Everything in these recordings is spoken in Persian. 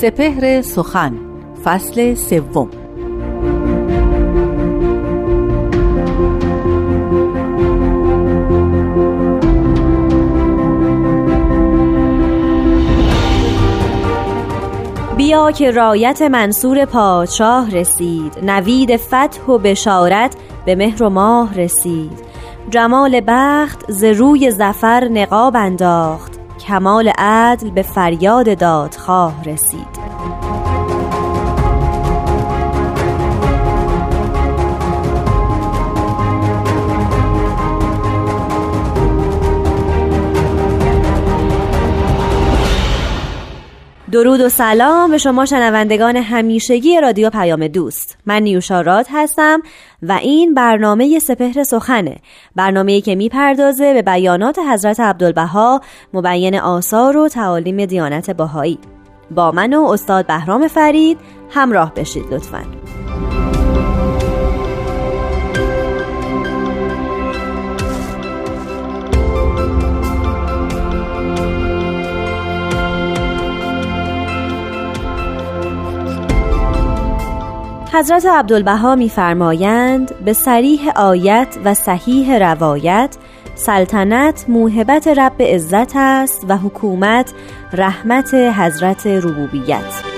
سپهر سخن فصل سوم. بیا که رایت منصور پادشاه رسید نوید فتح و بشارت به مهر و ماه رسید. جمال بخت ز روی زفر نقاب انداخت. کمال عدل به فریاد دادخواه رسید. درود و سلام به شما شنوندگان همیشگی رادیو پیام دوست. من نیوشارات هستم و این برنامه سپهر سخنه. برنامه‌ای که می‌پردازه به بیانات حضرت عبدالبها مبین آثار و تعالیم دیانت باهایی با من و استاد بهرام فرید همراه بشید لطفاً. حضرت عبدالبها میفرمایند به سریح آیت و صحیح روایت سلطنت موهبت رب عزت است و حکومت رحمت حضرت ربوبیت.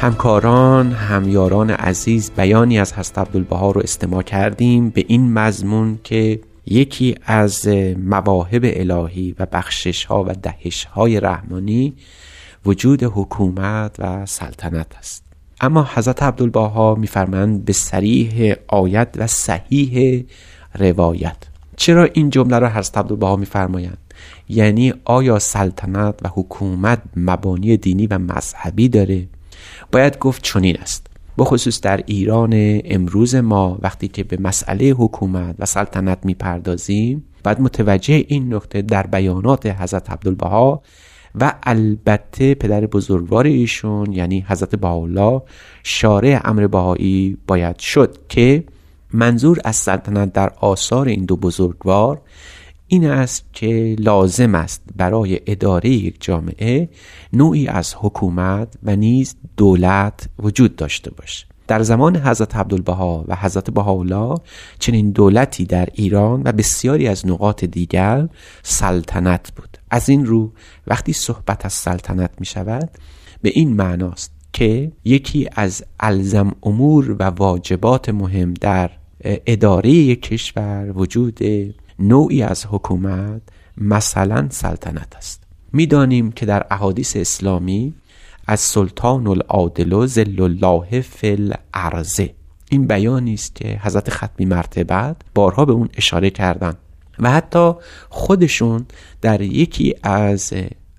همکاران همیاران عزیز بیانی از حضرت عبدالبها رو استماع کردیم به این مضمون که یکی از مواهب الهی و بخشش ها و دهش های رحمانی وجود حکومت و سلطنت است. اما حضرت عبدالبها میفرمند به سریح آیت و صحیح روایت. چرا این جمله را حضرت عبدالبها میفرمایند؟ یعنی آیا سلطنت و حکومت مبانی دینی و مذهبی داره؟ باید گفت چنین است. بخصوص در ایران امروز ما وقتی که به مسئله حکومت و سلطنت می‌پردازیم باید متوجه این نکته در بیانات حضرت عبدالبها و البته پدر بزرگوار ایشون یعنی حضرت بهاءالله شارع امر بهایی باید شد که منظور از سلطنت در آثار این دو بزرگوار این است که لازم است برای اداره یک جامعه نوعی از حکومت و نیز دولت وجود داشته باشه. در زمان حضرت عبدالبها و حضرت بهاءالله چنین دولتی در ایران و بسیاری از نقاط دیگر سلطنت بود. از این رو وقتی صحبت از سلطنت می شود به این معناست که یکی از الزم امور و واجبات مهم در اداره کشور وجود نوعی از حکومت مثلا سلطنت است. می‌دانیم که در احادیث اسلامی از سلطان العادل زل الله فل ارزه این بیانی است که حضرت ختمی مرتبت بارها به اون اشاره کردند و حتی خودشون در یکی از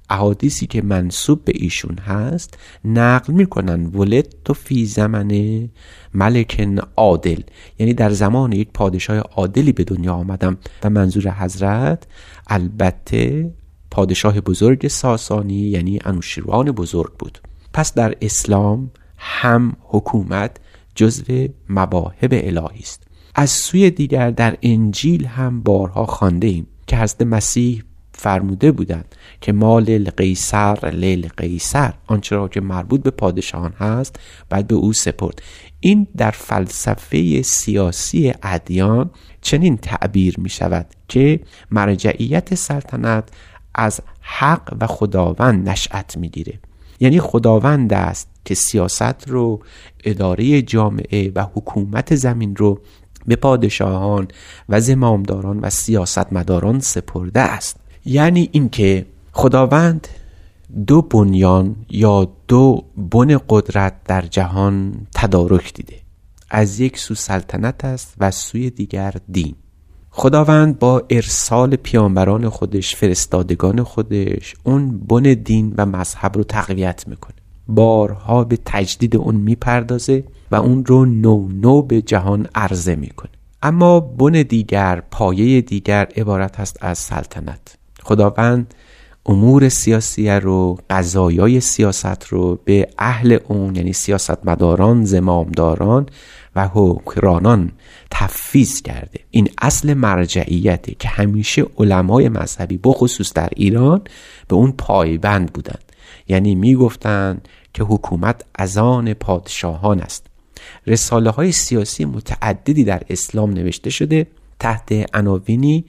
احادیثی که منصوب به ایشون هست نقل می‌کنن. ولد تو فی زمن ملکن عادل. یعنی در زمان یک پادشاه عادلی به دنیا آمدم و منظور حضرت البته پادشاه بزرگ ساسانی یعنی انوشیروان بزرگ بود. پس در اسلام هم حکومت جزو مواهب الهی است. از سوی دیگر در انجیل هم بارها خانده ایم که حضرت مسیح فرموده بودند که مال قیصر لیل قیصر آنچه را که مربوط به پادشاهان هست باید به او سپرد. این در فلسفه سیاسی ادیان چنین تعبیر می شود که مرجعیت سلطنت از حق و خداوند نشأت می‌گیره. یعنی خداوند است که سیاست رو اداره جامعه و حکومت زمین رو به پادشاهان و زمامداران و سیاستمداران سپرده است. یعنی اینکه خداوند دو بنیان یا دو بن قدرت در جهان تدارک دیده. از یک سو سلطنت است و سوی دیگر دین. خداوند با ارسال پیامبران خودش فرستادگان خودش اون بن دین و مذهب رو تقویت می‌کنه. بارها به تجدید اون می‌پردازه و اون رو نو نو به جهان عرضه می‌کنه. اما بن دیگر پایه دیگر عبارت است از سلطنت. خداوند امور سیاسی رو قضایای سیاست رو به اهل اون یعنی سیاستمداران زمامداران و حکرانان تفیز کرده. این اصل مرجعیته که همیشه علمای مذهبی بخصوص در ایران به اون پایبند بودند یعنی می‌گفتند که حکومت از آن پادشاهان است. رساله های سیاسی متعددی در اسلام نوشته شده. تحت عناوینی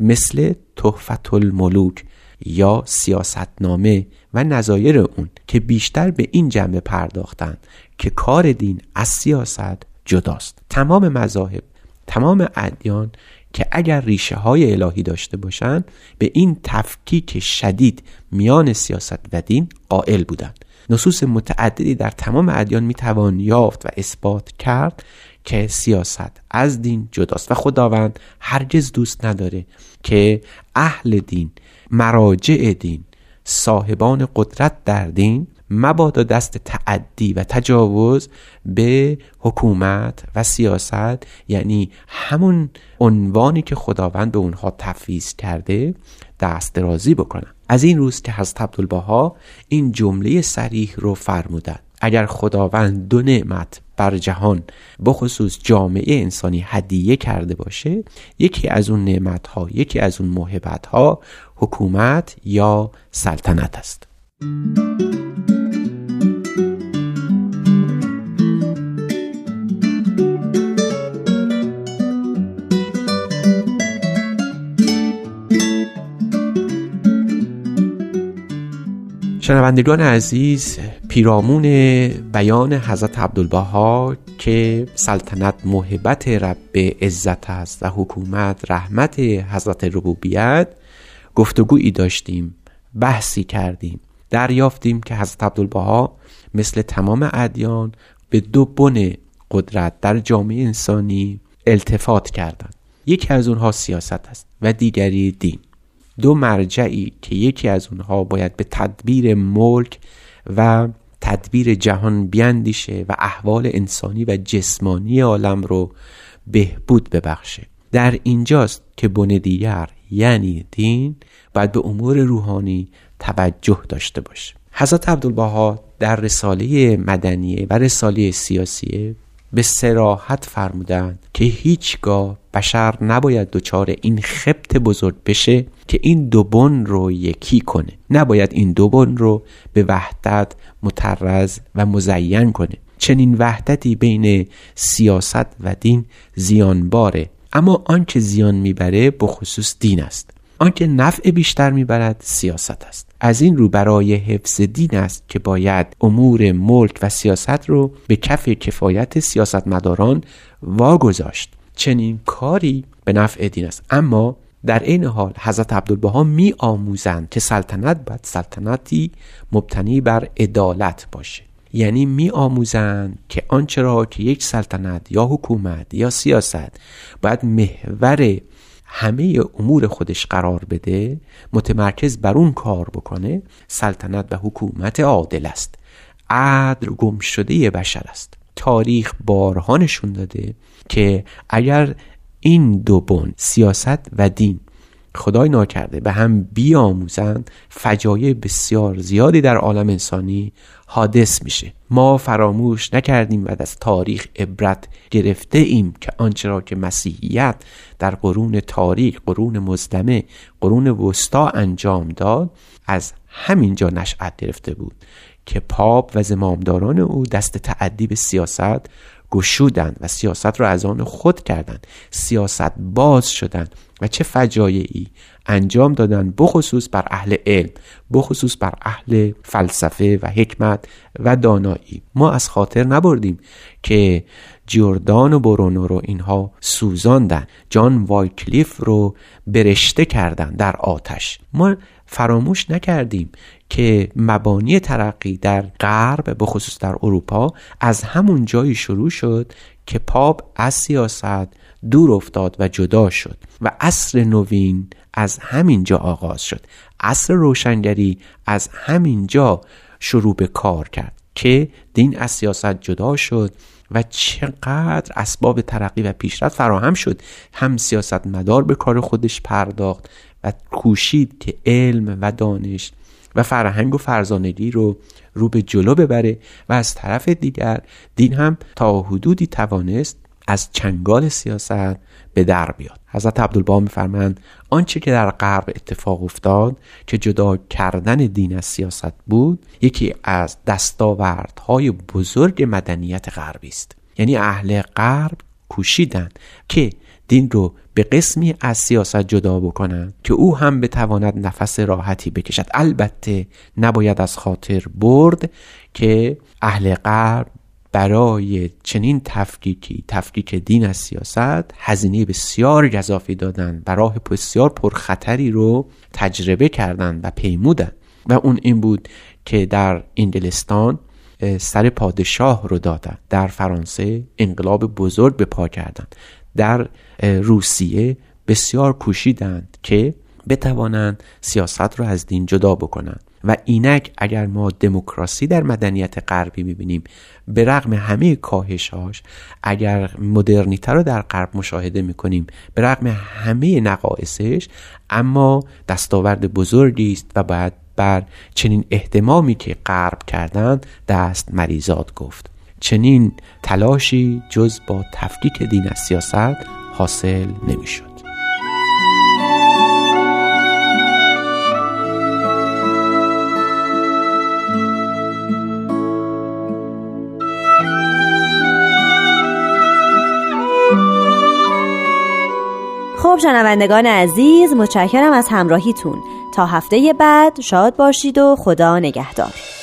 مثل تحفت الملوک یا سیاستنامه و نظایر اون که بیشتر به این جنبه پرداختند که کار دین از سیاست جداست. تمام مذاهب تمام ادیان که اگر ریشه های الهی داشته باشند به این تفکیک شدید میان سیاست و دین قائل بودند. نصوص متعددی در تمام ادیان می‌توان یافت و اثبات کرد که سیاست از دین جداست و خداوند هرگز دوست نداره که اهل دین مراجع دین صاحبان قدرت در دین مبادا دست تعدی و تجاوز به حکومت و سیاست یعنی همون عنوانی که خداوند به اونها تفویض کرده دست درازی بکنن. از این روز که حضرت عبدالبها این جمله سریح رو فرمودند اگر خداوند دو نعمت بر جهان بخصوص جامعه انسانی هدیه کرده باشه یکی از اون نعمت ها یکی از اون محبت ها حکومت یا سلطنت است. شنوندگان عزیز پیرامون بیان حضرت عبدالبها که سلطنت محبت رب عزت است و حکومت رحمت حضرت ربوبیت گفتگویی داشتیم بحثی کردیم دریافتیم که حضرت عبدالبها مثل تمام ادیان به دو بن قدرت در جامعه انسانی التفات کردند. یکی از اونها سیاست است و دیگری دین. دو مرجعی که یکی از اونها باید به تدبیر ملک و تدبیر جهان بیندیشه و احوال انسانی و جسمانی عالم رو بهبود ببخشه. در اینجاست که بن دیگر یعنی دین باید به امور روحانی توجه داشته باشه. حضرت عبدالبها در رساله مدنیه و رساله سیاسیه به سراحت فرمودند که هیچگاه بشر نباید دچار این خبت بزرگ بشه که این دو بن رو یکی کنه. نباید این دو بن رو به وحدت مترز و مزین کنه. چنین وحدتی بین سیاست و دین زیانباره. اما آنچه زیان می‌بره بخصوص دین است. آنکه نفع بیشتر می‌برد سیاست است. از این رو برای حفظ دین است که باید امور ملک و سیاست رو به کف کفایت سیاستمداران واگذاشت. چنین کاری به نفع دین است. اما در این حال حضرت عبدالبها می آموزند که سلطنت باید سلطنتی مبتنی بر عدالت باشه. یعنی می آموزند که آنچه را که یک سلطنت یا حکومت یا سیاست باید محور همه امور خودش قرار بده متمرکز بر اون کار بکنه سلطنت و حکومت عادل است. عدل گم شده بشر است. تاریخ بارها نشون داده که اگر این دو بن سیاست و دین خدای ناکرده به هم بیاموزند فجایع بسیار زیادی در عالم انسانی حادث میشه. ما فراموش نکردیم و از تاریخ عبرت گرفته ایم که آنچه را که مسیحیت در قرون تاریخ قرون مزدمه قرون وسطا انجام داد از همینجا نشأت گرفته بود که پاپ و زمامداران او دست تعدی سیاست گشودند و سیاست را از آن خود کردند. سیاست باز شدند و چه فجایعی انجام دادن بخصوص بر اهل علم بخصوص بر اهل فلسفه و حکمت و دانایی. ما از خاطر نبردیم که جوردان و برونو رو اینها سوزاندن. جان وایکلیف رو برشته کردن در آتش. ما فراموش نکردیم که مبانی ترقی در غرب بخصوص در اروپا از همون جایی شروع شد که پاپ از سیاست دور افتاد و جدا شد و عصر نوین از همین جا آغاز شد. عصر روشنگری از همین جا شروع به کار کرد که دین از سیاست جدا شد و چقدر اسباب ترقی و پیشرفت فراهم شد. هم سیاست مدار به کار خودش پرداخت و کوشید که علم و دانش و فرهنگ و فرزانگی رو رو به جلو ببره و از طرف دیگر دین هم تا حدودی توانست از چنگال سیاست به در بیاد. حضرت عبدالبها میفرمند آنچه که در غرب اتفاق افتاد که جدا کردن دین از سیاست بود یکی از دستاوردهای بزرگ مدنیت غربی است. یعنی اهل غرب کوشیدند که دین رو به قسمی از سیاست جدا بکنند که او هم بتواند نفس راحتی بکشد. البته نباید از خاطر برد که اهل غرب برای چنین تفکیکی تفکیک دین از سیاست هزینه بسیار گذافی دادن و راه بسیار پرخطری رو تجربه کردند و پیمودن. و اون این بود که در انگلستان سر پادشاه رو دادن. در فرانسه انقلاب بزرگ به پا کردند در روسیه بسیار کوشیدند که بتوانند سیاست رو از دین جدا بکنند. و اینک اگر ما دموکراسی در مدنیت غربی می‌بینیم به رغم همه کاهشاش اگر مدرنیته رو در غرب مشاهده می‌کنیم به رغم همه نقایصش اما دستاورد بزرگی است و باید بر چنین احتمامی که غرب کردند دست مریزاد گفت. چنین تلاشی جز با تفکیک دین از سیاست حاصل نمی‌شد. خب شنوندگان عزیز متشکرم از همراهیتون. تا هفته بعد شاد باشید و خدا نگهدار.